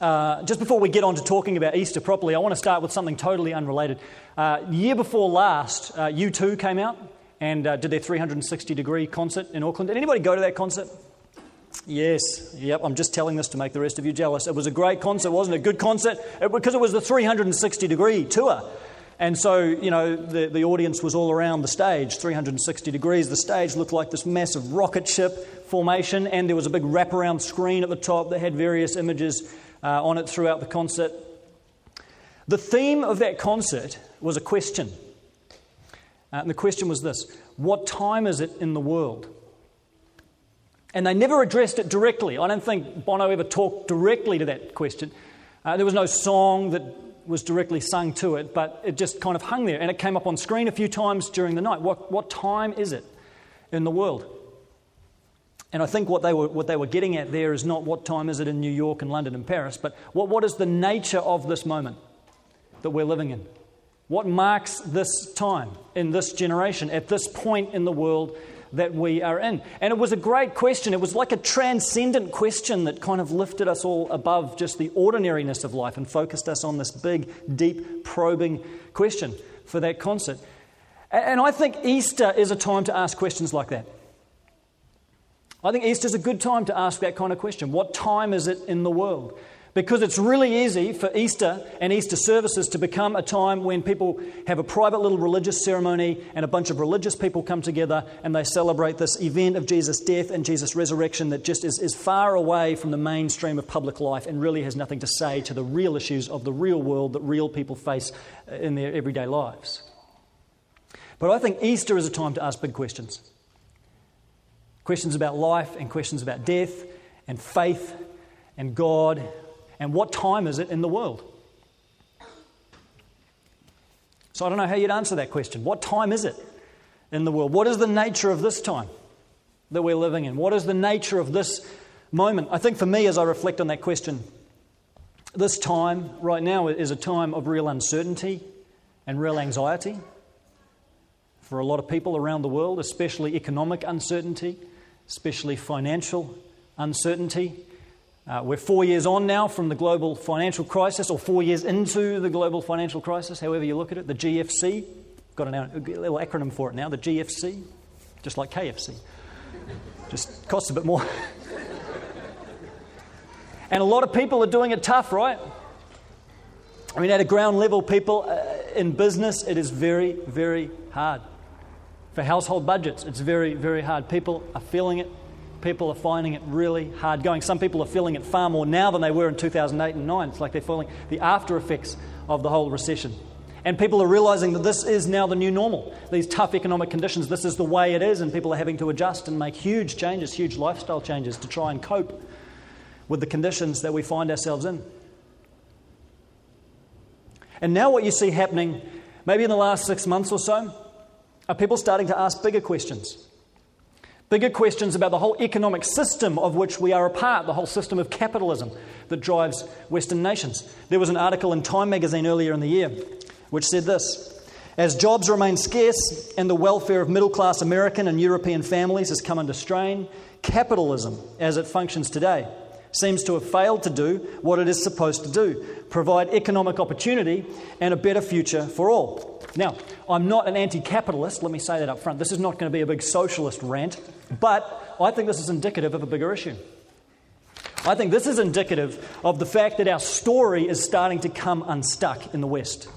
Uh, just before we get on to talking about Easter properly, I want to start with something totally unrelated. Uh, year before last, uh, U2 came out and uh, did their 360 degree concert in Auckland. Did anybody go to that concert? Yes, yep, I'm just telling this to make the rest of you jealous. It was a great concert, wasn't it? Good concert, it, because it was the 360 degree tour. And so, you know, the, the audience was all around the stage, 360 degrees. The stage looked like this massive rocket ship formation, and there was a big wraparound screen at the top that had various images uh, on it throughout the concert. The theme of that concert was a question. Uh, and the question was this What time is it in the world? And they never addressed it directly. I don't think Bono ever talked directly to that question. Uh, there was no song that was directly sung to it, but it just kind of hung there. And it came up on screen a few times during the night. What, what time is it in the world? And I think what they, were, what they were getting at there is not what time is it in New York and London and Paris, but what, what is the nature of this moment that we're living in? What marks this time in this generation, at this point in the world that we are in? And it was a great question. It was like a transcendent question that kind of lifted us all above just the ordinariness of life and focused us on this big, deep, probing question for that concert. And I think Easter is a time to ask questions like that. I think Easter is a good time to ask that kind of question. What time is it in the world? Because it's really easy for Easter and Easter services to become a time when people have a private little religious ceremony and a bunch of religious people come together and they celebrate this event of Jesus' death and Jesus' resurrection that just is, is far away from the mainstream of public life and really has nothing to say to the real issues of the real world that real people face uh, in their everyday lives. But I think Easter is a time to ask big questions questions about life and questions about death and faith and God and what time is it in the world? So I don't know how you'd answer that question. What time is it in the world? What is the nature of this time that we're living in? What is the nature of this moment? I think for me, as I reflect on that question, this time right now is a time of real uncertainty and real anxiety for a lot of people around the world, especially economic uncertainty, especially financial uncertainty. Uh, we're four years on now from the global financial crisis, or four years into the global financial crisis, however you look at it, the GFC. Got a little acronym for it now, the GFC, just like KFC. Just costs a bit more. and a lot of people are doing it tough, right? I mean, at a ground level, people uh, in business, it is very, very hard. For household budgets, it's very, very hard. People are feeling it people are finding it really hard going. Some people are feeling it far more now than they were in 2008 and 9. It's like they're feeling the after effects of the whole recession. And people are realizing that this is now the new normal. These tough economic conditions, this is the way it is, and people are having to adjust and make huge changes, huge lifestyle changes to try and cope with the conditions that we find ourselves in. And now, what you see happening, maybe in the last six months or so, are people starting to ask bigger questions. Bigger questions about the whole economic system of which we are a part, the whole system of capitalism that drives Western nations. There was an article in Time magazine earlier in the year which said this As jobs remain scarce and the welfare of middle class American and European families has come under strain, capitalism, as it functions today, seems to have failed to do what it is supposed to do provide economic opportunity and a better future for all. Now, I'm not an anti capitalist, let me say that up front. This is not going to be a big socialist rant, but I think this is indicative of a bigger issue. I think this is indicative of the fact that our story is starting to come unstuck in the West.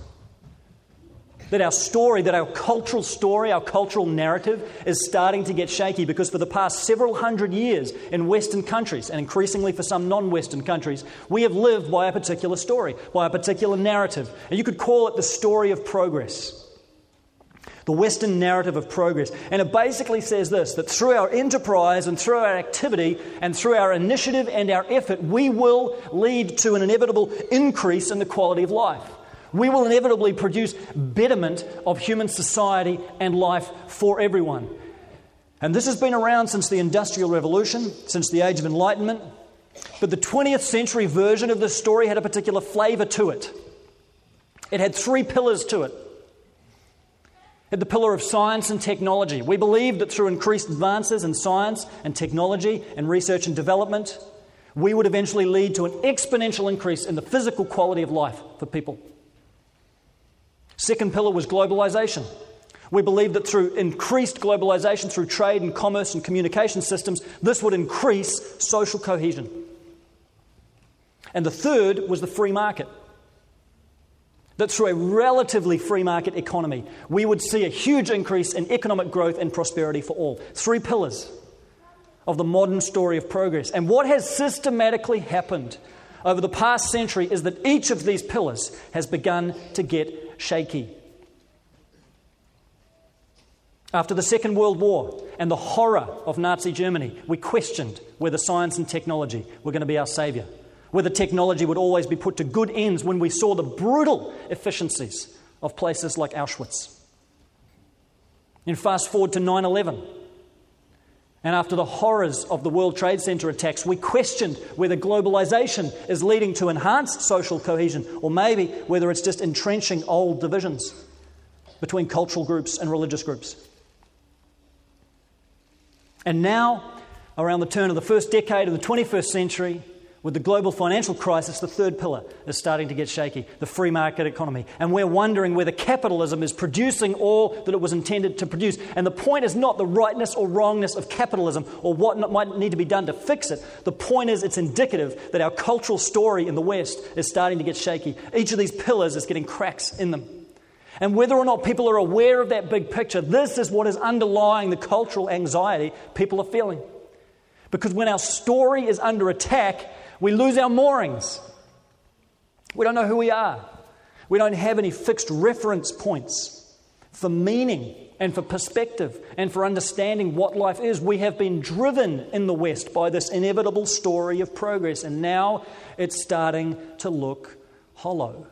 That our story, that our cultural story, our cultural narrative is starting to get shaky because for the past several hundred years in Western countries, and increasingly for some non Western countries, we have lived by a particular story, by a particular narrative. And you could call it the story of progress. The Western narrative of progress. And it basically says this that through our enterprise and through our activity and through our initiative and our effort, we will lead to an inevitable increase in the quality of life we will inevitably produce betterment of human society and life for everyone. And this has been around since the Industrial Revolution, since the Age of Enlightenment. But the 20th century version of this story had a particular flavor to it. It had three pillars to it. It had the pillar of science and technology. We believed that through increased advances in science and technology and research and development, we would eventually lead to an exponential increase in the physical quality of life for people. Second pillar was globalization. We believe that through increased globalization, through trade and commerce and communication systems, this would increase social cohesion. And the third was the free market. That through a relatively free market economy, we would see a huge increase in economic growth and prosperity for all. Three pillars of the modern story of progress. And what has systematically happened over the past century is that each of these pillars has begun to get shaky. After the Second World War and the horror of Nazi Germany, we questioned whether science and technology were going to be our savior, whether technology would always be put to good ends when we saw the brutal efficiencies of places like Auschwitz. And fast forward to 9 11. And after the horrors of the World Trade Center attacks, we questioned whether globalization is leading to enhanced social cohesion or maybe whether it's just entrenching old divisions between cultural groups and religious groups. And now, around the turn of the first decade of the 21st century, with the global financial crisis, the third pillar is starting to get shaky the free market economy. And we're wondering whether capitalism is producing all that it was intended to produce. And the point is not the rightness or wrongness of capitalism or what might need to be done to fix it. The point is it's indicative that our cultural story in the West is starting to get shaky. Each of these pillars is getting cracks in them. And whether or not people are aware of that big picture, this is what is underlying the cultural anxiety people are feeling. Because when our story is under attack, we lose our moorings. We don't know who we are. We don't have any fixed reference points for meaning and for perspective and for understanding what life is. We have been driven in the West by this inevitable story of progress, and now it's starting to look hollow.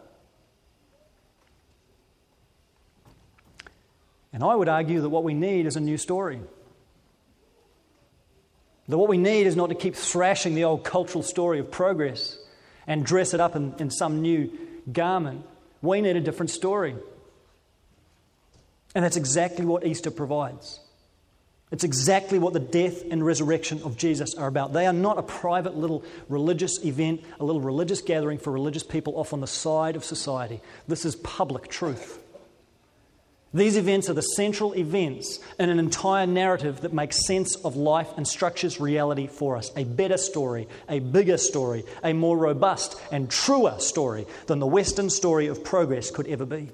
And I would argue that what we need is a new story. That what we need is not to keep thrashing the old cultural story of progress and dress it up in, in some new garment. We need a different story. And that's exactly what Easter provides. It's exactly what the death and resurrection of Jesus are about. They are not a private little religious event, a little religious gathering for religious people off on the side of society. This is public truth. These events are the central events in an entire narrative that makes sense of life and structures reality for us. A better story, a bigger story, a more robust and truer story than the Western story of progress could ever be.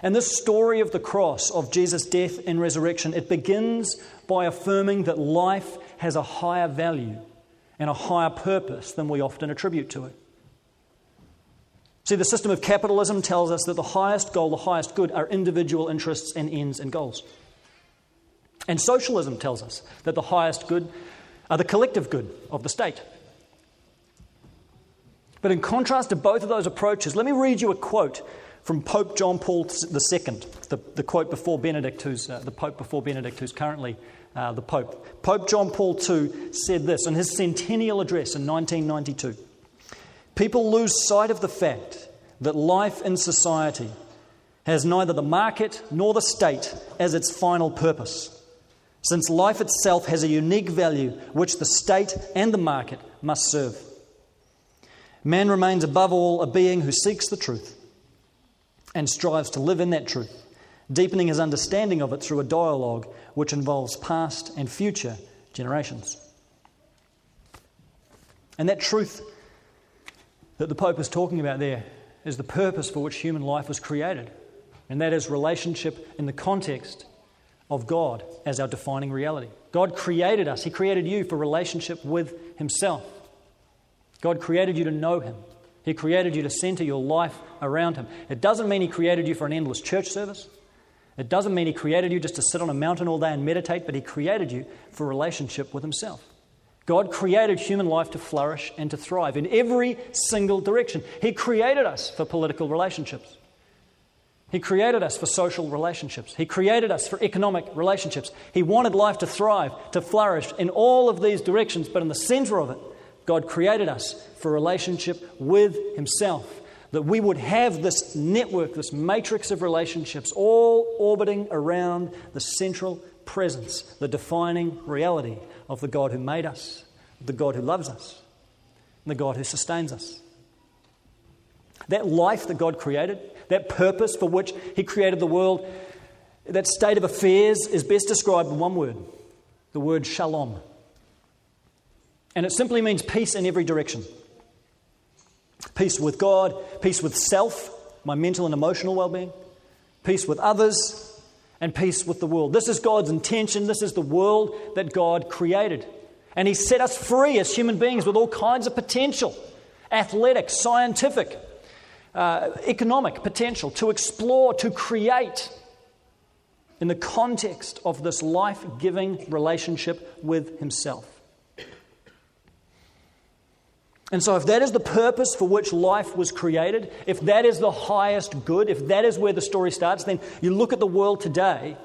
And this story of the cross, of Jesus' death and resurrection, it begins by affirming that life has a higher value and a higher purpose than we often attribute to it. See, the system of capitalism tells us that the highest goal, the highest good, are individual interests and ends and goals. And socialism tells us that the highest good are the collective good of the state. But in contrast to both of those approaches, let me read you a quote from Pope John Paul II, the, the quote before Benedict, who's uh, the Pope before Benedict, who's currently uh, the Pope. Pope John Paul II said this in his centennial address in 1992. People lose sight of the fact that life in society has neither the market nor the state as its final purpose, since life itself has a unique value which the state and the market must serve. Man remains above all a being who seeks the truth and strives to live in that truth, deepening his understanding of it through a dialogue which involves past and future generations. And that truth that the Pope is talking about there is the purpose for which human life was created, and that is relationship in the context of God as our defining reality. God created us, He created you for relationship with Himself. God created you to know Him. He created you to center your life around Him. It doesn't mean He created you for an endless church service. It doesn't mean He created you just to sit on a mountain all day and meditate, but He created you for relationship with Himself. God created human life to flourish and to thrive in every single direction. He created us for political relationships. He created us for social relationships. He created us for economic relationships. He wanted life to thrive, to flourish in all of these directions, but in the center of it, God created us for relationship with Himself. That we would have this network, this matrix of relationships, all orbiting around the central presence, the defining reality of the God who made us, the God who loves us, the God who sustains us. That life that God created, that purpose for which He created the world, that state of affairs is best described in one word the word shalom. And it simply means peace in every direction peace with God, peace with self, my mental and emotional well being, peace with others, and peace with the world. This is God's intention. This is the world that God created. And He set us free as human beings with all kinds of potential athletic, scientific, uh, economic potential to explore, to create in the context of this life giving relationship with Himself. And so, if that is the purpose for which life was created, if that is the highest good, if that is where the story starts, then you look at the world today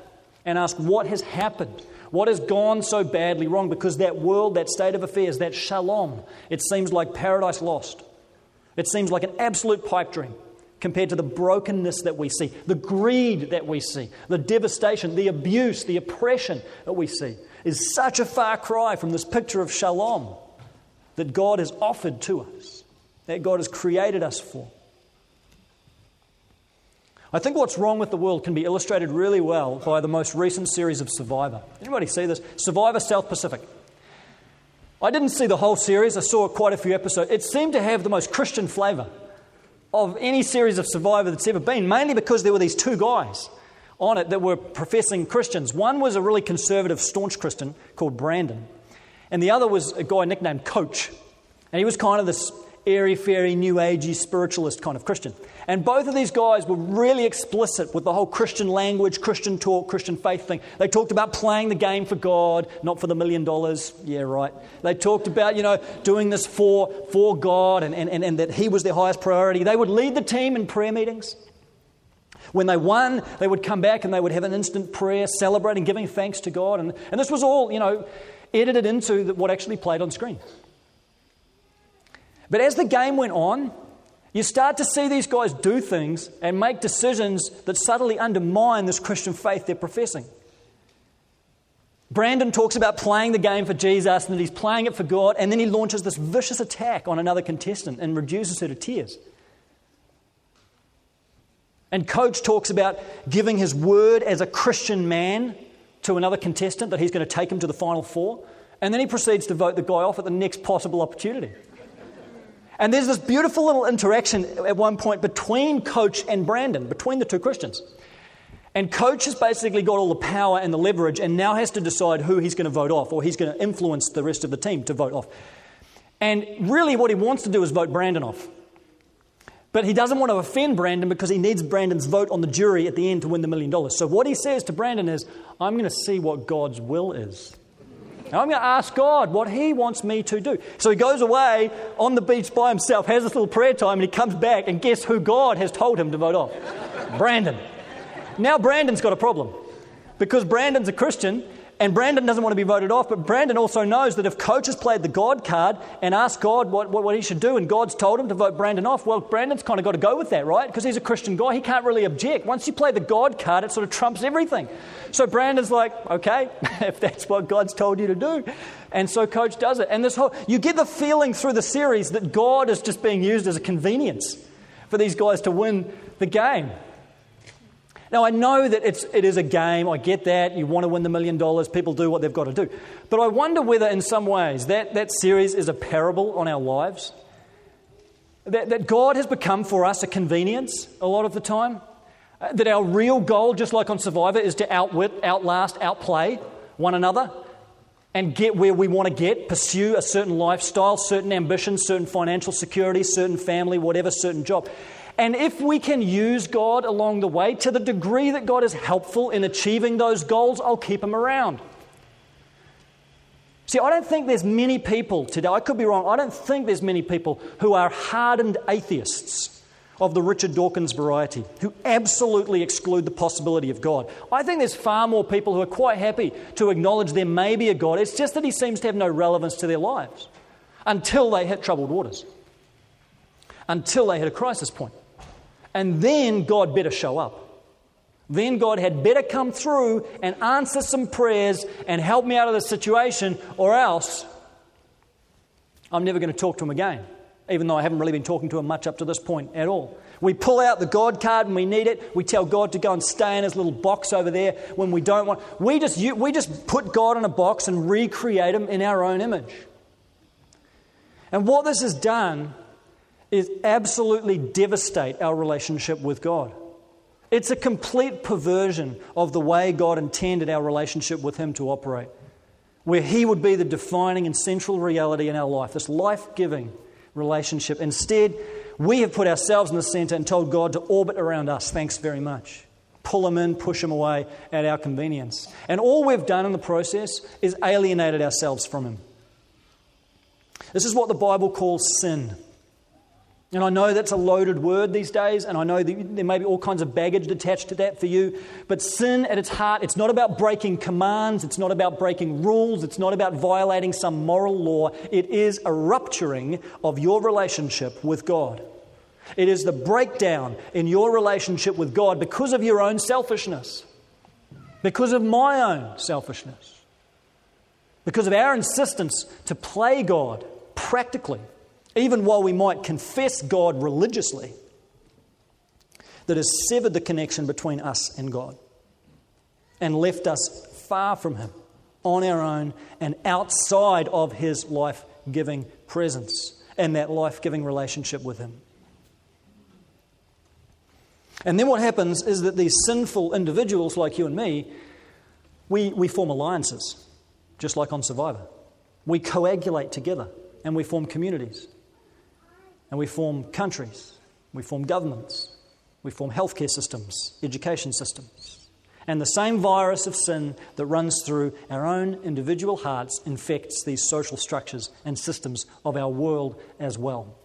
and ask what has happened? What has gone so badly wrong? Because that world, that state of affairs, that shalom, it seems like paradise lost. It seems like an absolute pipe dream compared to the brokenness that we see, the greed that we see, the devastation, the abuse, the oppression that we see is such a far cry from this picture of shalom that God has offered to us, that God has created us for. I think what's wrong with the world can be illustrated really well by the most recent series of Survivor. Anybody see this? Survivor South Pacific. I didn't see the whole series, I saw quite a few episodes. It seemed to have the most Christian flavour of any series of Survivor that's ever been, mainly because there were these two guys on it that were professing Christians. One was a really conservative, staunch Christian called Brandon, and the other was a guy nicknamed Coach. And he was kind of this airy fairy, new agey, spiritualist kind of Christian. And both of these guys were really explicit with the whole Christian language, Christian talk, Christian faith thing. They talked about playing the game for God, not for the million dollars. Yeah, right. They talked about, you know, doing this for, for God and, and, and that He was their highest priority. They would lead the team in prayer meetings. When they won, they would come back and they would have an instant prayer, celebrating, giving thanks to God. And, and this was all, you know, edited into what actually played on screen. But as the game went on, you start to see these guys do things and make decisions that subtly undermine this Christian faith they're professing. Brandon talks about playing the game for Jesus and that he's playing it for God, and then he launches this vicious attack on another contestant and reduces her to tears. And Coach talks about giving his word as a Christian man to another contestant that he's going to take him to the final four. And then he proceeds to vote the guy off at the next possible opportunity. And there's this beautiful little interaction at one point between Coach and Brandon, between the two Christians. And Coach has basically got all the power and the leverage and now has to decide who he's going to vote off or he's going to influence the rest of the team to vote off. And really, what he wants to do is vote Brandon off. But he doesn't want to offend Brandon because he needs Brandon's vote on the jury at the end to win the million dollars. So what he says to Brandon is, I'm going to see what God's will is. Now I'm going to ask God what He wants me to do. So he goes away on the beach by himself, has this little prayer time, and he comes back, and guess who God has told him to vote off? Brandon. Now Brandon's got a problem because Brandon's a Christian and Brandon doesn't want to be voted off, but Brandon also knows that if coach has played the God card and asked God what, what, what, he should do, and God's told him to vote Brandon off, well, Brandon's kind of got to go with that, right? Because he's a Christian guy. He can't really object. Once you play the God card, it sort of trumps everything. So Brandon's like, okay, if that's what God's told you to do. And so coach does it. And this whole, you get the feeling through the series that God is just being used as a convenience for these guys to win the game. Now, I know that it's, it is a game. I get that. You want to win the million dollars. People do what they've got to do. But I wonder whether, in some ways, that, that series is a parable on our lives. That, that God has become for us a convenience a lot of the time. Uh, that our real goal, just like on Survivor, is to outwit, outlast, outplay one another and get where we want to get, pursue a certain lifestyle, certain ambitions, certain financial security, certain family, whatever, certain job. And if we can use God along the way to the degree that God is helpful in achieving those goals, I'll keep him around. See, I don't think there's many people today, I could be wrong, I don't think there's many people who are hardened atheists of the Richard Dawkins variety who absolutely exclude the possibility of God. I think there's far more people who are quite happy to acknowledge there may be a God. It's just that he seems to have no relevance to their lives until they hit troubled waters, until they hit a crisis point. And then God better show up. then God had better come through and answer some prayers and help me out of the situation, or else I'm never going to talk to him again, even though I haven't really been talking to him much up to this point at all. We pull out the God card when we need it. We tell God to go and stay in his little box over there when we don't want. We just, we just put God in a box and recreate him in our own image. And what this has done is absolutely devastate our relationship with God. It's a complete perversion of the way God intended our relationship with Him to operate, where He would be the defining and central reality in our life, this life giving relationship. Instead, we have put ourselves in the center and told God to orbit around us. Thanks very much. Pull Him in, push Him away at our convenience. And all we've done in the process is alienated ourselves from Him. This is what the Bible calls sin. And I know that's a loaded word these days, and I know there may be all kinds of baggage attached to that for you. But sin at its heart, it's not about breaking commands, it's not about breaking rules, it's not about violating some moral law. It is a rupturing of your relationship with God. It is the breakdown in your relationship with God because of your own selfishness, because of my own selfishness, because of our insistence to play God practically even while we might confess God religiously, that has severed the connection between us and God and left us far from Him, on our own, and outside of His life giving presence and that life giving relationship with Him. And then what happens is that these sinful individuals like you and me, we, we form alliances, just like on Survivor. We coagulate together and we form communities. And we form countries, we form governments, we form healthcare systems, education systems. And the same virus of sin that runs through our own individual hearts infects these social structures and systems of our world as well.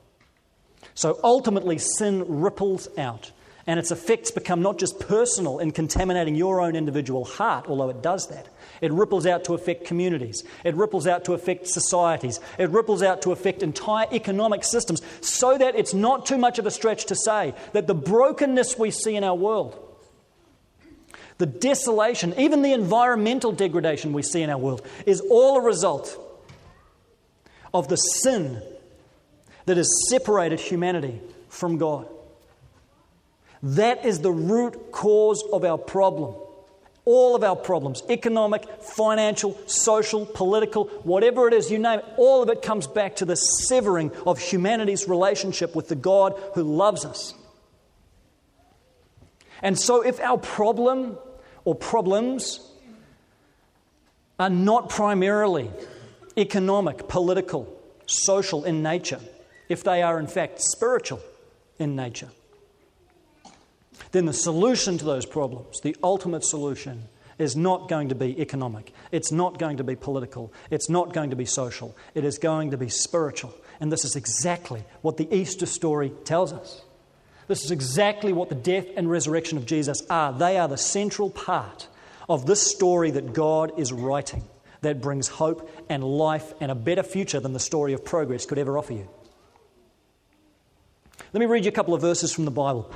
So ultimately, sin ripples out, and its effects become not just personal in contaminating your own individual heart, although it does that, it ripples out to affect communities. It ripples out to affect societies. It ripples out to affect entire economic systems, so that it's not too much of a stretch to say that the brokenness we see in our world, the desolation, even the environmental degradation we see in our world, is all a result of the sin that has separated humanity from God. That is the root cause of our problem. All of our problems economic, financial, social, political, whatever it is, you name it all of it comes back to the severing of humanity's relationship with the God who loves us. And so, if our problem or problems are not primarily economic, political, social in nature, if they are in fact spiritual in nature, then the solution to those problems, the ultimate solution, is not going to be economic. It's not going to be political. It's not going to be social. It is going to be spiritual. And this is exactly what the Easter story tells us. This is exactly what the death and resurrection of Jesus are. They are the central part of this story that God is writing that brings hope and life and a better future than the story of progress could ever offer you. Let me read you a couple of verses from the Bible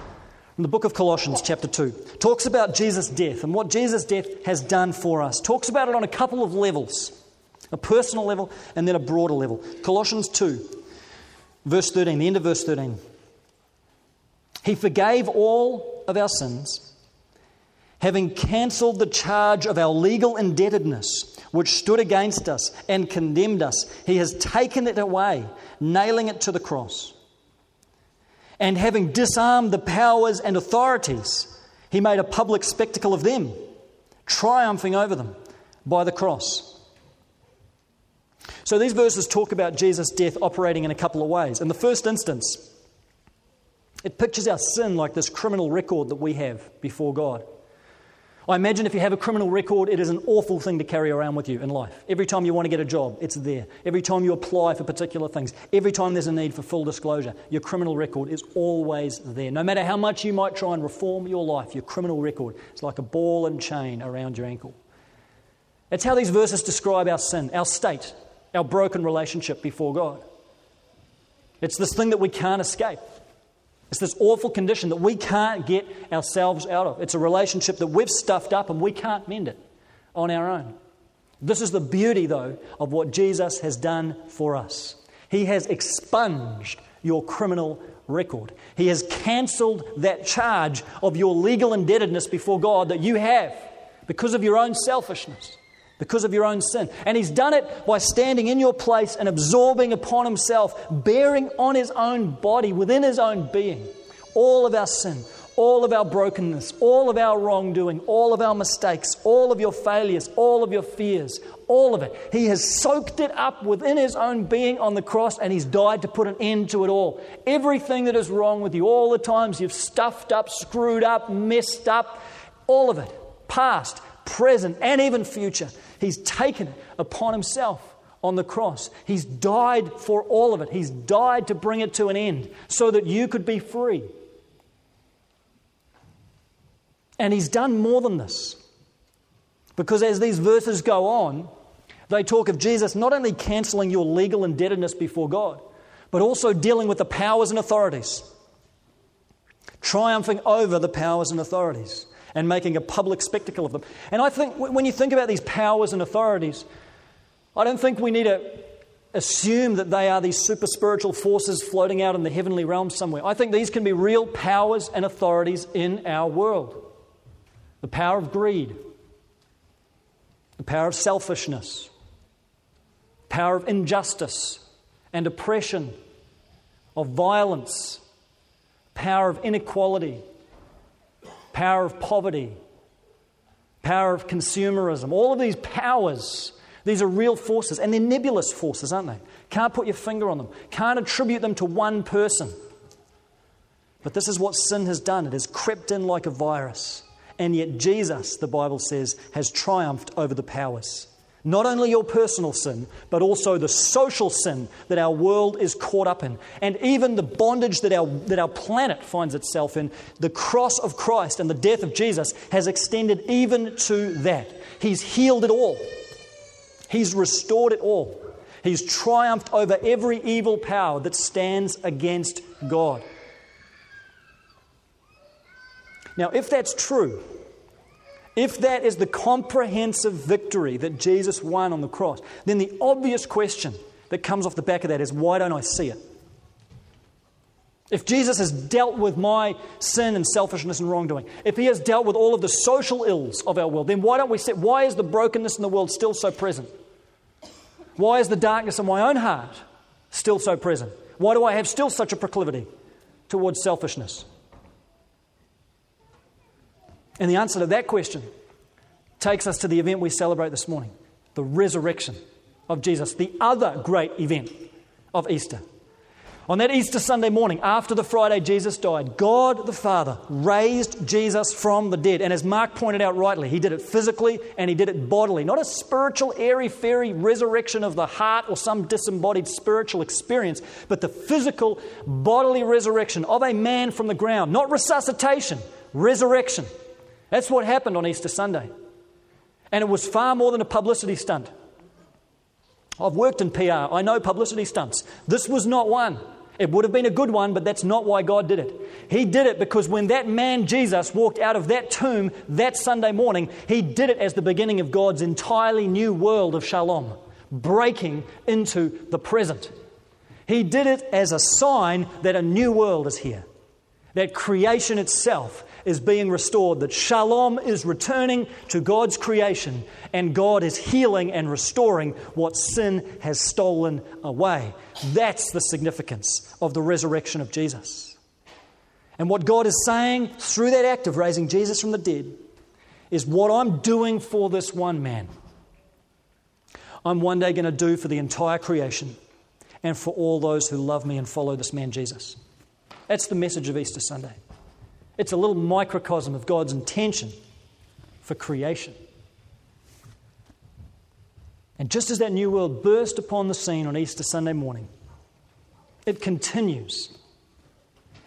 in the book of Colossians, chapter 2, talks about Jesus' death and what Jesus' death has done for us. Talks about it on a couple of levels a personal level and then a broader level. Colossians 2, verse 13, the end of verse 13. He forgave all of our sins, having cancelled the charge of our legal indebtedness, which stood against us and condemned us. He has taken it away, nailing it to the cross. And having disarmed the powers and authorities, he made a public spectacle of them, triumphing over them by the cross. So these verses talk about Jesus' death operating in a couple of ways. In the first instance, it pictures our sin like this criminal record that we have before God. I imagine if you have a criminal record, it is an awful thing to carry around with you in life. Every time you want to get a job, it's there. Every time you apply for particular things, every time there's a need for full disclosure, your criminal record is always there. No matter how much you might try and reform your life, your criminal record is like a ball and chain around your ankle. That's how these verses describe our sin, our state, our broken relationship before God. It's this thing that we can't escape. It's this awful condition that we can't get ourselves out of. It's a relationship that we've stuffed up and we can't mend it on our own. This is the beauty, though, of what Jesus has done for us. He has expunged your criminal record. He has cancelled that charge of your legal indebtedness before God that you have because of your own selfishness, because of your own sin. And He's done it by standing in your place and absorbing upon Himself, bearing on His own body, within His own being, all of our sin, all of our brokenness, all of our wrongdoing, all of our mistakes, all of your failures, all of your fears, all of it. He has soaked it up within his own being on the cross and he's died to put an end to it all. Everything that is wrong with you, all the times you've stuffed up, screwed up, messed up, all of it, past, present, and even future, he's taken it upon himself on the cross. He's died for all of it. He's died to bring it to an end so that you could be free. And he's done more than this. Because as these verses go on, they talk of Jesus not only cancelling your legal indebtedness before God, but also dealing with the powers and authorities, triumphing over the powers and authorities, and making a public spectacle of them. And I think when you think about these powers and authorities, I don't think we need to assume that they are these super spiritual forces floating out in the heavenly realm somewhere. I think these can be real powers and authorities in our world the power of greed, the power of selfishness, power of injustice and oppression, of violence, power of inequality, power of poverty, power of consumerism. All of these powers, these are real forces, and they're nebulous forces, aren't they? Can't put your finger on them, can't attribute them to one person. But this is what sin has done. It has crept in like a virus. And yet, Jesus, the Bible says, has triumphed over the powers. Not only your personal sin, but also the social sin that our world is caught up in. And even the bondage that our, that our planet finds itself in. The cross of Christ and the death of Jesus has extended even to that. He's healed it all, He's restored it all. He's triumphed over every evil power that stands against God. Now, if that's true, if that is the comprehensive victory that Jesus won on the cross, then the obvious question that comes off the back of that is why don't I see it? If Jesus has dealt with my sin and selfishness and wrongdoing, if he has dealt with all of the social ills of our world, then why don't we see why is the brokenness in the world still so present? Why is the darkness in my own heart still so present? Why do I have still such a proclivity towards selfishness? And the answer to that question takes us to the event we celebrate this morning the resurrection of Jesus, the other great event of Easter. On that Easter Sunday morning, after the Friday Jesus died, God the Father raised Jesus from the dead. And as Mark pointed out rightly, he did it physically and he did it bodily. Not a spiritual, airy fairy resurrection of the heart or some disembodied spiritual experience, but the physical, bodily resurrection of a man from the ground. Not resuscitation, resurrection. That's what happened on Easter Sunday. And it was far more than a publicity stunt. I've worked in PR, I know publicity stunts. This was not one. It would have been a good one, but that's not why God did it. He did it because when that man Jesus walked out of that tomb that Sunday morning, he did it as the beginning of God's entirely new world of shalom, breaking into the present. He did it as a sign that a new world is here, that creation itself is being restored, that shalom is returning to God's creation, and God is healing and restoring what sin has stolen away. That's the significance of the resurrection of Jesus. And what God is saying through that act of raising Jesus from the dead is what I'm doing for this one man. I'm one day going to do for the entire creation and for all those who love me and follow this man Jesus. That's the message of Easter Sunday. It's a little microcosm of God's intention for creation. And just as that new world burst upon the scene on Easter Sunday morning, it continues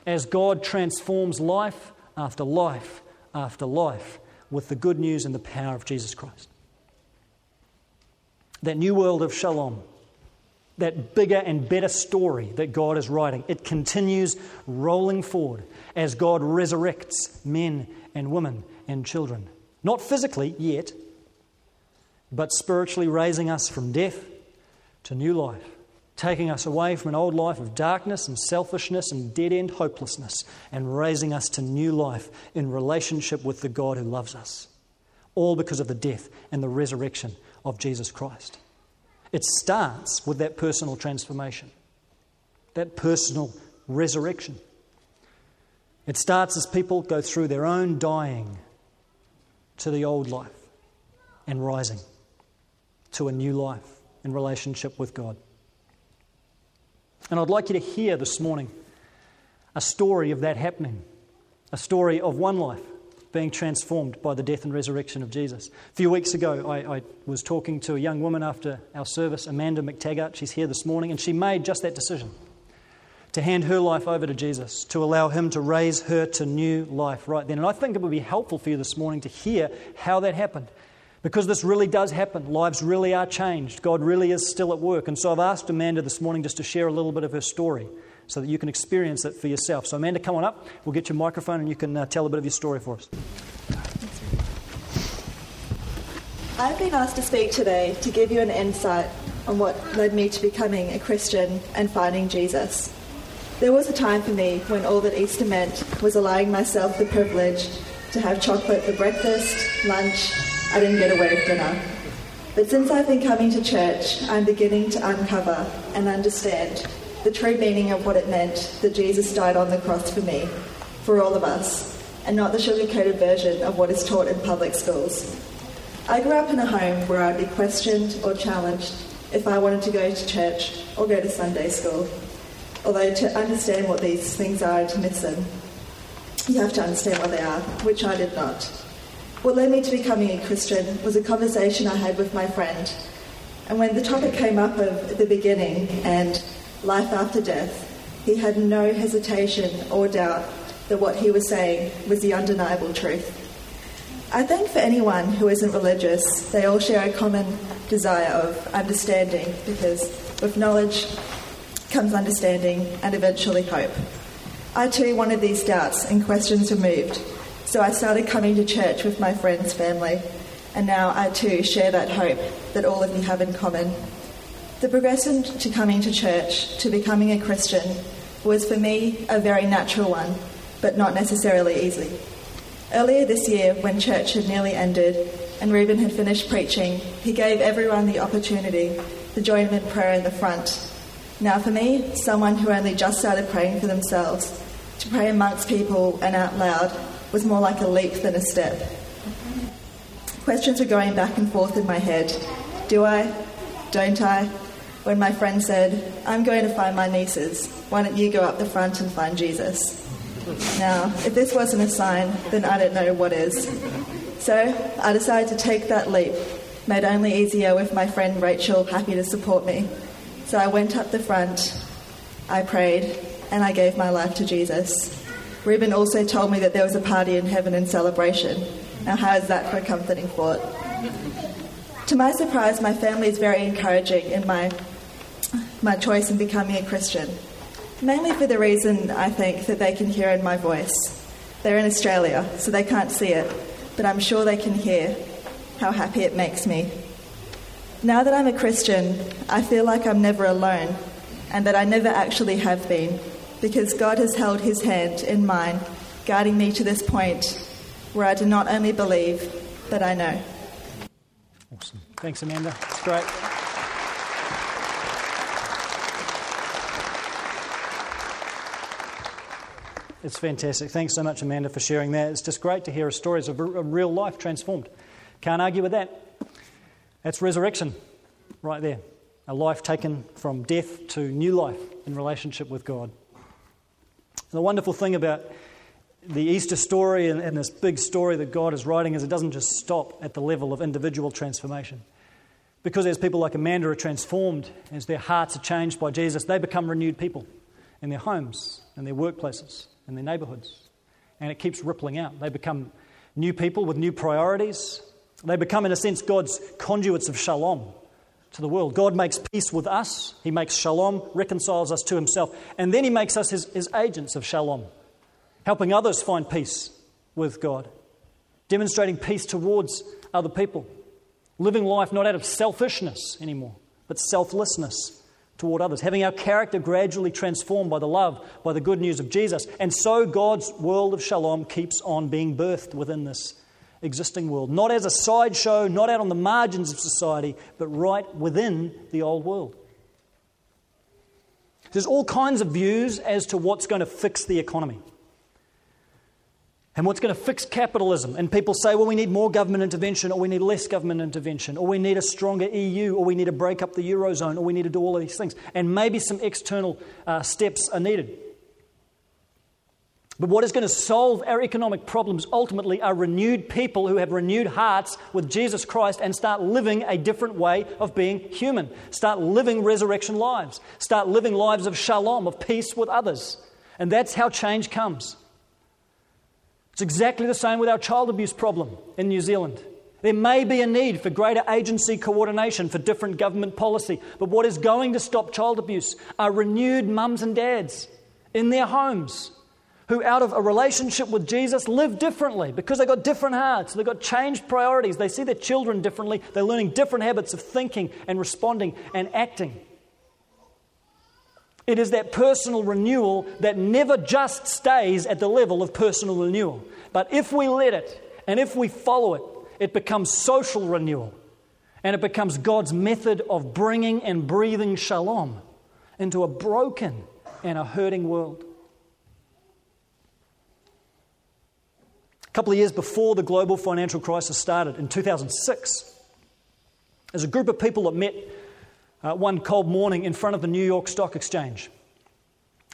as God transforms life after life after life with the good news and the power of Jesus Christ. That new world of shalom, that bigger and better story that God is writing. It continues rolling forward as God resurrects men and women and children. Not physically yet, but spiritually raising us from death to new life, taking us away from an old life of darkness and selfishness and dead end hopelessness, and raising us to new life in relationship with the God who loves us. All because of the death and the resurrection of Jesus Christ. It starts with that personal transformation, that personal resurrection. It starts as people go through their own dying to the old life and rising to a new life in relationship with God. And I'd like you to hear this morning a story of that happening, a story of one life being transformed by the death and resurrection of Jesus. A few weeks ago, I, I, was talking to a young woman after our service, Amanda McTaggart. She's here this morning, and she made just that decision to hand her life over to Jesus, to allow Him to raise her to new life right then. And I think it would be helpful for you this morning to hear how that happened. Because this really does happen. Lives really are changed. God really is still at work. And so I've asked Amanda this morning just to share a little bit of her story so that you can experience it for yourself. So, Amanda, come on up. We'll get your microphone and you can uh, tell a bit of your story for us. I've been asked to speak today to give you an insight on what led me to becoming a Christian and finding Jesus. There was a time for me when all that Easter meant was allowing myself the privilege to have chocolate for breakfast, lunch, I didn't get away with dinner. But since I've been coming to church, I'm beginning to uncover and understand the true meaning of what it meant that Jesus died on the cross for me, for all of us, and not the sugar coated version of what is taught in public schools. I grew up in a home where I'd be questioned or challenged if I wanted to go to church or go to Sunday school. Although to understand what these things are and to miss them, you have to understand what they are, which I did not. What led me to becoming a Christian was a conversation I had with my friend. And when the topic came up of the beginning and life after death, he had no hesitation or doubt that what he was saying was the undeniable truth. I think for anyone who isn't religious, they all share a common desire of understanding because with knowledge comes understanding and eventually hope. I too wanted these doubts and questions removed, so I started coming to church with my friends' family, and now I too share that hope that all of you have in common. The progression to coming to church, to becoming a Christian, was for me a very natural one, but not necessarily easy. Earlier this year, when church had nearly ended and Reuben had finished preaching, he gave everyone the opportunity to join him in prayer in the front. Now, for me, someone who only just started praying for themselves, to pray amongst people and out loud was more like a leap than a step. Questions were going back and forth in my head. Do I? Don't I? When my friend said, I'm going to find my nieces. Why don't you go up the front and find Jesus? Now, if this wasn't a sign, then I don't know what is. So I decided to take that leap, made only easier with my friend Rachel happy to support me. So I went up the front, I prayed, and I gave my life to Jesus. Reuben also told me that there was a party in heaven in celebration. Now, how is that for a comforting thought? To my surprise, my family is very encouraging in my, my choice in becoming a Christian, mainly for the reason I think that they can hear in my voice. They're in Australia, so they can't see it, but I'm sure they can hear how happy it makes me. Now that I'm a Christian, I feel like I'm never alone and that I never actually have been because God has held his hand in mine, guiding me to this point where I do not only believe, but I know. Awesome. Thanks, Amanda. It's great. It's fantastic. Thanks so much, Amanda, for sharing that. It's just great to hear stories of real life transformed. Can't argue with that. That's resurrection right there. A life taken from death to new life in relationship with God. The wonderful thing about the Easter story and, and, this big story that God is writing is it doesn't just stop at the level of individual transformation. Because as people like Amanda are transformed, as their hearts are changed by Jesus, they become renewed people in their homes, in their workplaces, in their neighborhoods. And it keeps rippling out. They become new people with new priorities. They become, in a sense, God's conduits of shalom to the world. God makes peace with us, He makes shalom, reconciles us to Himself, and then He makes us His, his agents of shalom, helping others find peace with God, demonstrating peace towards other people, living life not out of selfishness anymore, but selflessness toward others, having our character gradually transformed by the love, by the good news of Jesus. And so God's world of shalom keeps on being birthed within this existing world, not as a sideshow, not out on the margins of society, but right within the old world. There's all kinds of views as to what's going to fix the economy and what's going to fix capitalism. And people say, well, we need more government intervention, or we need less government intervention, or we need a stronger EU, or we need to break up the Eurozone, or we need to do all of these things. And maybe some external uh, steps are needed. But what is going to solve our economic problems ultimately are renewed people who have renewed hearts with Jesus Christ and start living a different way of being human. Start living resurrection lives. Start living lives of shalom, of peace with others. And that's how change comes. It's exactly the same with our child abuse problem in New Zealand. There may be a need for greater agency coordination for different government policy, but what is going to stop child abuse are renewed mums and dads in their homes who, out of a relationship with Jesus, live differently because they've got different hearts. They've got changed priorities. They see their children differently. They're learning different habits of thinking and responding and acting. It is that personal renewal that never just stays at the level of personal renewal. But if we let it and if we follow it, it becomes social renewal. And it becomes God's method of bringing and breathing shalom into a broken and a hurting world. A couple of years before the global financial crisis started in 2006, there's a group of people that met uh, one cold morning in front of the New York Stock Exchange.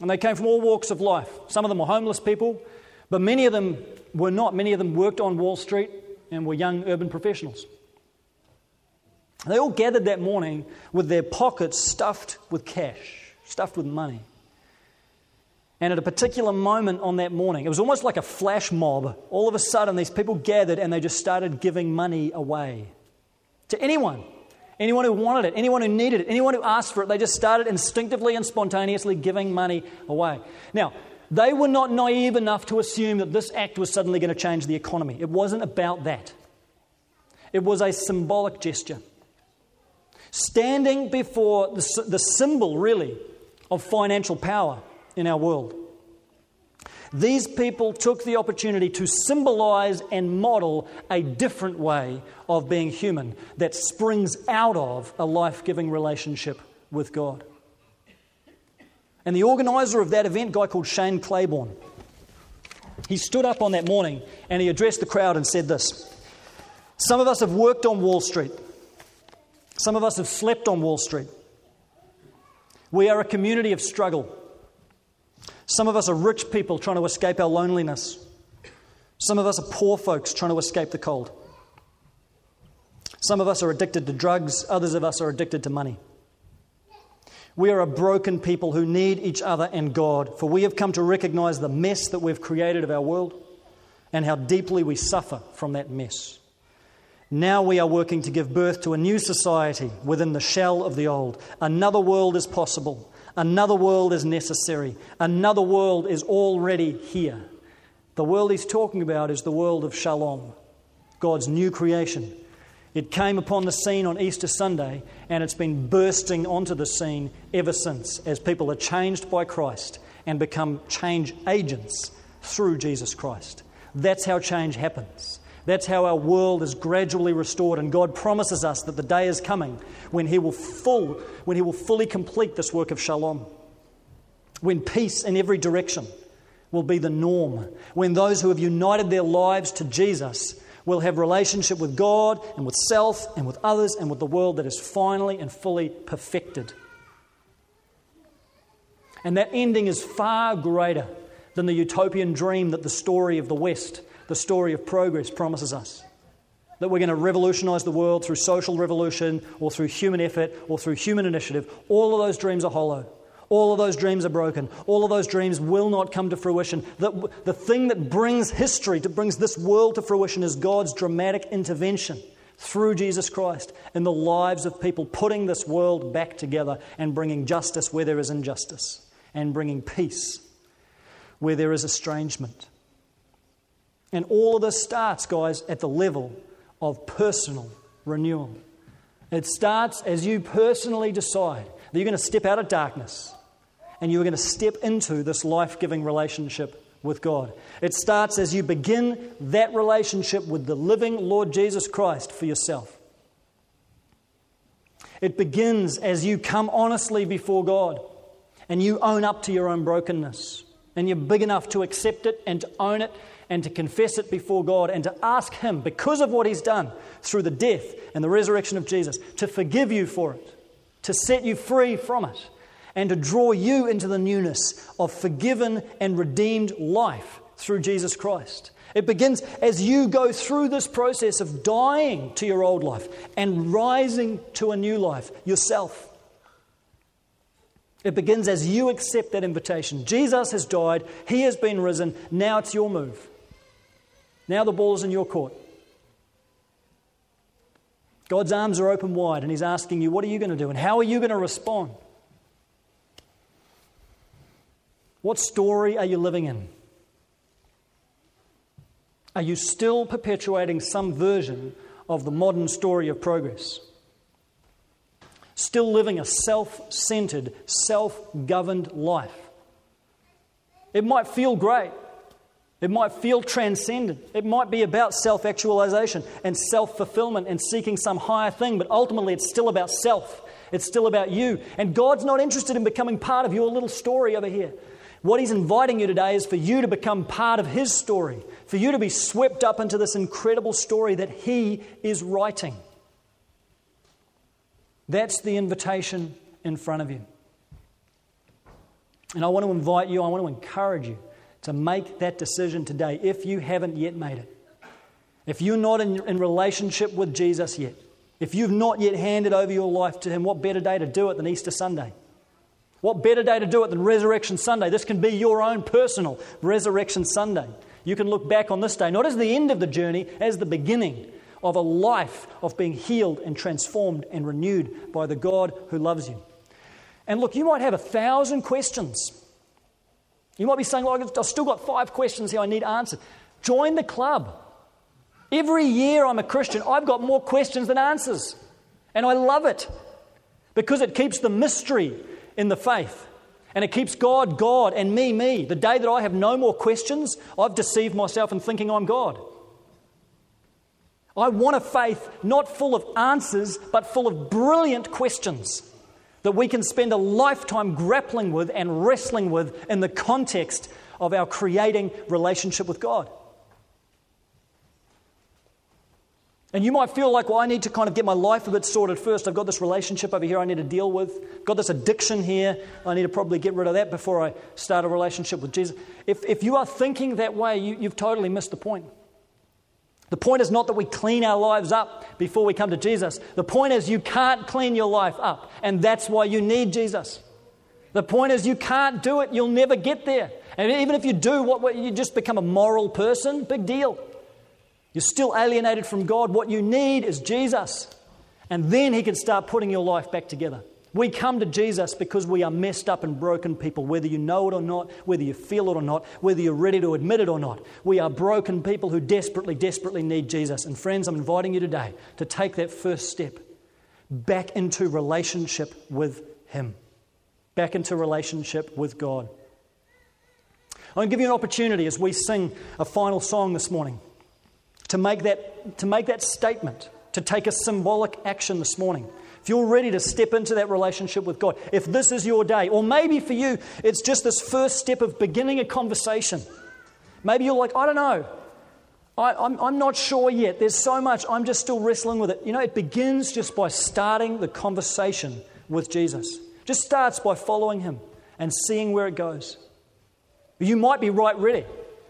And they came from all walks of life. Some of them were homeless people, but many of them were not. Many of them worked on Wall Street and were young urban professionals. They all gathered that morning with their pockets stuffed with cash, stuffed with money. And at a particular moment on that morning, it was almost like a flash mob. All of a sudden, these people gathered and they just started giving money away to anyone. Anyone who wanted it, anyone who needed it, anyone who asked for it, they just started instinctively and spontaneously giving money away. Now, they were not naive enough to assume that this act was suddenly going to change the economy. It wasn't about that, it was a symbolic gesture. Standing before the, the symbol, really, of financial power in our world. These people took the opportunity to symbolize and model a different way of being human that springs out of a life giving relationship with God. And the organizer of that event, a guy called Shane Claiborne, he stood up on that morning and he addressed the crowd and said this Some of us have worked on Wall Street, some of us have slept on Wall Street. We are a community of struggle. Some of us are rich people trying to escape our loneliness. Some of us are poor folks trying to escape the cold. Some of us are addicted to drugs, others of us are addicted to money. We are a broken people who need each other and God, for we have come to recognize the mess that we've created of our world and how deeply we suffer from that mess. Now we are working to give birth to a new society within the shell of the old. Another world is possible, Another world is necessary. Another world is already here. The world he's talking about is the world of shalom, God's new creation. It came upon the scene on Easter Sunday, and it's been bursting onto the scene ever since as people are changed by Christ and become change agents through Jesus Christ. That's how change happens. That's how our world is gradually restored, and God promises us that the day is coming when He will, full, when he will fully complete this work of shalom. When peace in every direction will be the norm. When those who have united their lives to Jesus will have relationship with God and with self and with others and with the world that is finally and fully perfected. And that ending is far greater than the utopian dream that the story of the West the story of progress promises us. That we're going to revolutionize the world through social revolution or through human effort or through human initiative. All of those dreams are hollow. All of those dreams are broken. All of those dreams will not come to fruition. The, the thing that brings history, that brings this world to fruition, is God's dramatic intervention through Jesus Christ in the lives of people, putting this world back together and bringing justice where there is injustice and bringing peace where there is estrangement. And all of this starts, guys, at the level of personal renewal. It starts as you personally decide that you're going to step out of darkness and you're going to step into this life giving relationship with God. It starts as you begin that relationship with the living Lord Jesus Christ for yourself. It begins as you come honestly before God and you own up to your own brokenness and you're big enough to accept it and to own it and to confess it before God and to ask Him, because of what He's done through the death and the resurrection of Jesus, to forgive you for it, to set you free from it, and to draw you into the newness of forgiven and redeemed life through Jesus Christ. It begins as you go through this process of dying to your old life and rising to a new life yourself. It begins as you accept that invitation. Jesus has died, He has been risen, now it's your move. Now the ball is in your court. God's arms are open wide, and He's asking you, What are you going to do? And how are you going to respond? What story are you living in? Are you still perpetuating some version of the modern story of progress? Still living a self centered, self governed life? It might feel great. It might feel transcendent. It might be about self actualization and self fulfillment and seeking some higher thing, but ultimately it's still about self. It's still about you. And God's not interested in becoming part of your little story over here. What He's inviting you today is for you to become part of His story, for you to be swept up into this incredible story that He is writing. That's the invitation in front of you. And I want to invite you, I want to encourage you to make that decision today if you haven't yet made it. If you're not in, in relationship with Jesus yet, if you've not yet handed over your life to Him, what better day to do it than Easter Sunday? What better day to do it than Resurrection Sunday? This can be your own personal Resurrection Sunday. You can look back on this day, not as the end of the journey, as the beginning of a life of being healed and transformed and renewed by the God who loves you. And look, you might have a thousand questions. You might be saying, well, I've still got five questions here I need answered. Join the club. Every year I'm a Christian, I've got more questions than answers. And I love it because it keeps the mystery in the faith. And it keeps God, God, and me, me. The day that I have no more questions, I've deceived myself in thinking I'm God. I want a faith not full of answers, but full of brilliant questions that we can spend a lifetime grappling with and wrestling with in the context of our creating relationship with God. And you might feel like, well, I need to kind of get my life a bit sorted first. I've got this relationship over here I need to deal with. Got this addiction here. I need to probably get rid of that before I start a relationship with Jesus. If, if you are thinking that way, you, you've totally missed the point. The point is not that we clean our lives up before we come to Jesus. The point is you can't clean your life up, and that's why you need Jesus. The point is you can't do it, you'll never get there. And even if you do, what, you just become a moral person, big deal. You're still alienated from God. What you need is Jesus. And then He can start putting your life back together. We come to Jesus because we are messed up and broken people, whether you know it or not, whether you feel it or not, whether you're ready to admit it or not. We are broken people who desperately, desperately need Jesus. And friends, I'm inviting you today to take that first step back into relationship with Him, back into relationship with God. I'm going to give you an opportunity as we sing a final song this morning to make that, to make that statement, to take a symbolic action this morning. If you're ready to step into that relationship with God, if this is your day, or maybe for you, it's just this first step of beginning a conversation. Maybe you're like, I don't know. I, am not sure yet. There's so much. I'm just still wrestling with it. You know, it begins just by starting the conversation with Jesus. Just starts by following him and seeing where it goes. You might be right ready.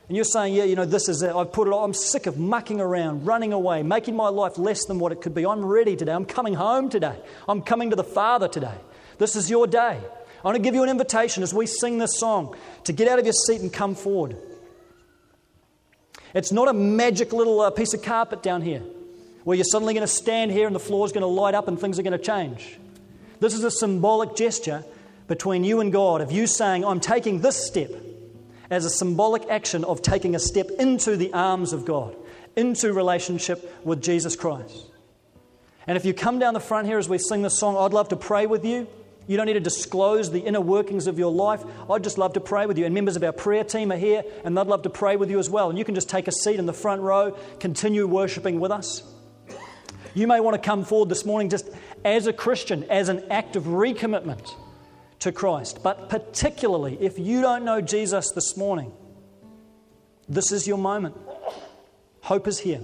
And you're saying, yeah, you know, this is it. I've put it. I'm sick of mucking around, running away, making my life less than what it could be. I'm ready today. I'm coming home today. I'm coming to the Father today. This is your day. I want to give you an invitation as we sing this song to get out of your seat and come forward. It's not a magic little uh, piece of carpet down here. where you're suddenly going to stand here and the floor is going to light up and things are going to change. This is a symbolic gesture between you and God of you saying, I'm taking this step as a symbolic action of taking a step into the arms of God, into relationship with Jesus Christ. And if you come down the front here as we sing this song, I'd love to pray with you. You don't need to disclose the inner workings of your life. I'd just love to pray with you. And members of our prayer team are here, and they'd love to pray with you as well. And you can just take a seat in the front row, continue worshiping with us. You may want to come forward this morning just as a Christian, as an act of recommitment to Christ. But particularly, if you don't know Jesus this morning, this is your moment. Hope is here,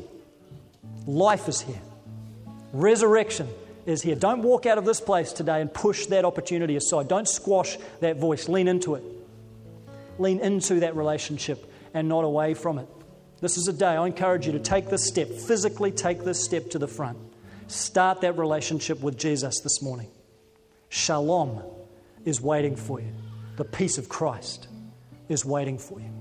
life is here, resurrection is here. Don't walk out of this place today and push that opportunity aside. Don't squash that voice. Lean into it. Lean into that relationship and not away from it. This is a day I encourage you to take this step, physically take this step to the front. Start that relationship with Jesus this morning. Shalom is waiting for you. The peace of Christ is waiting for you.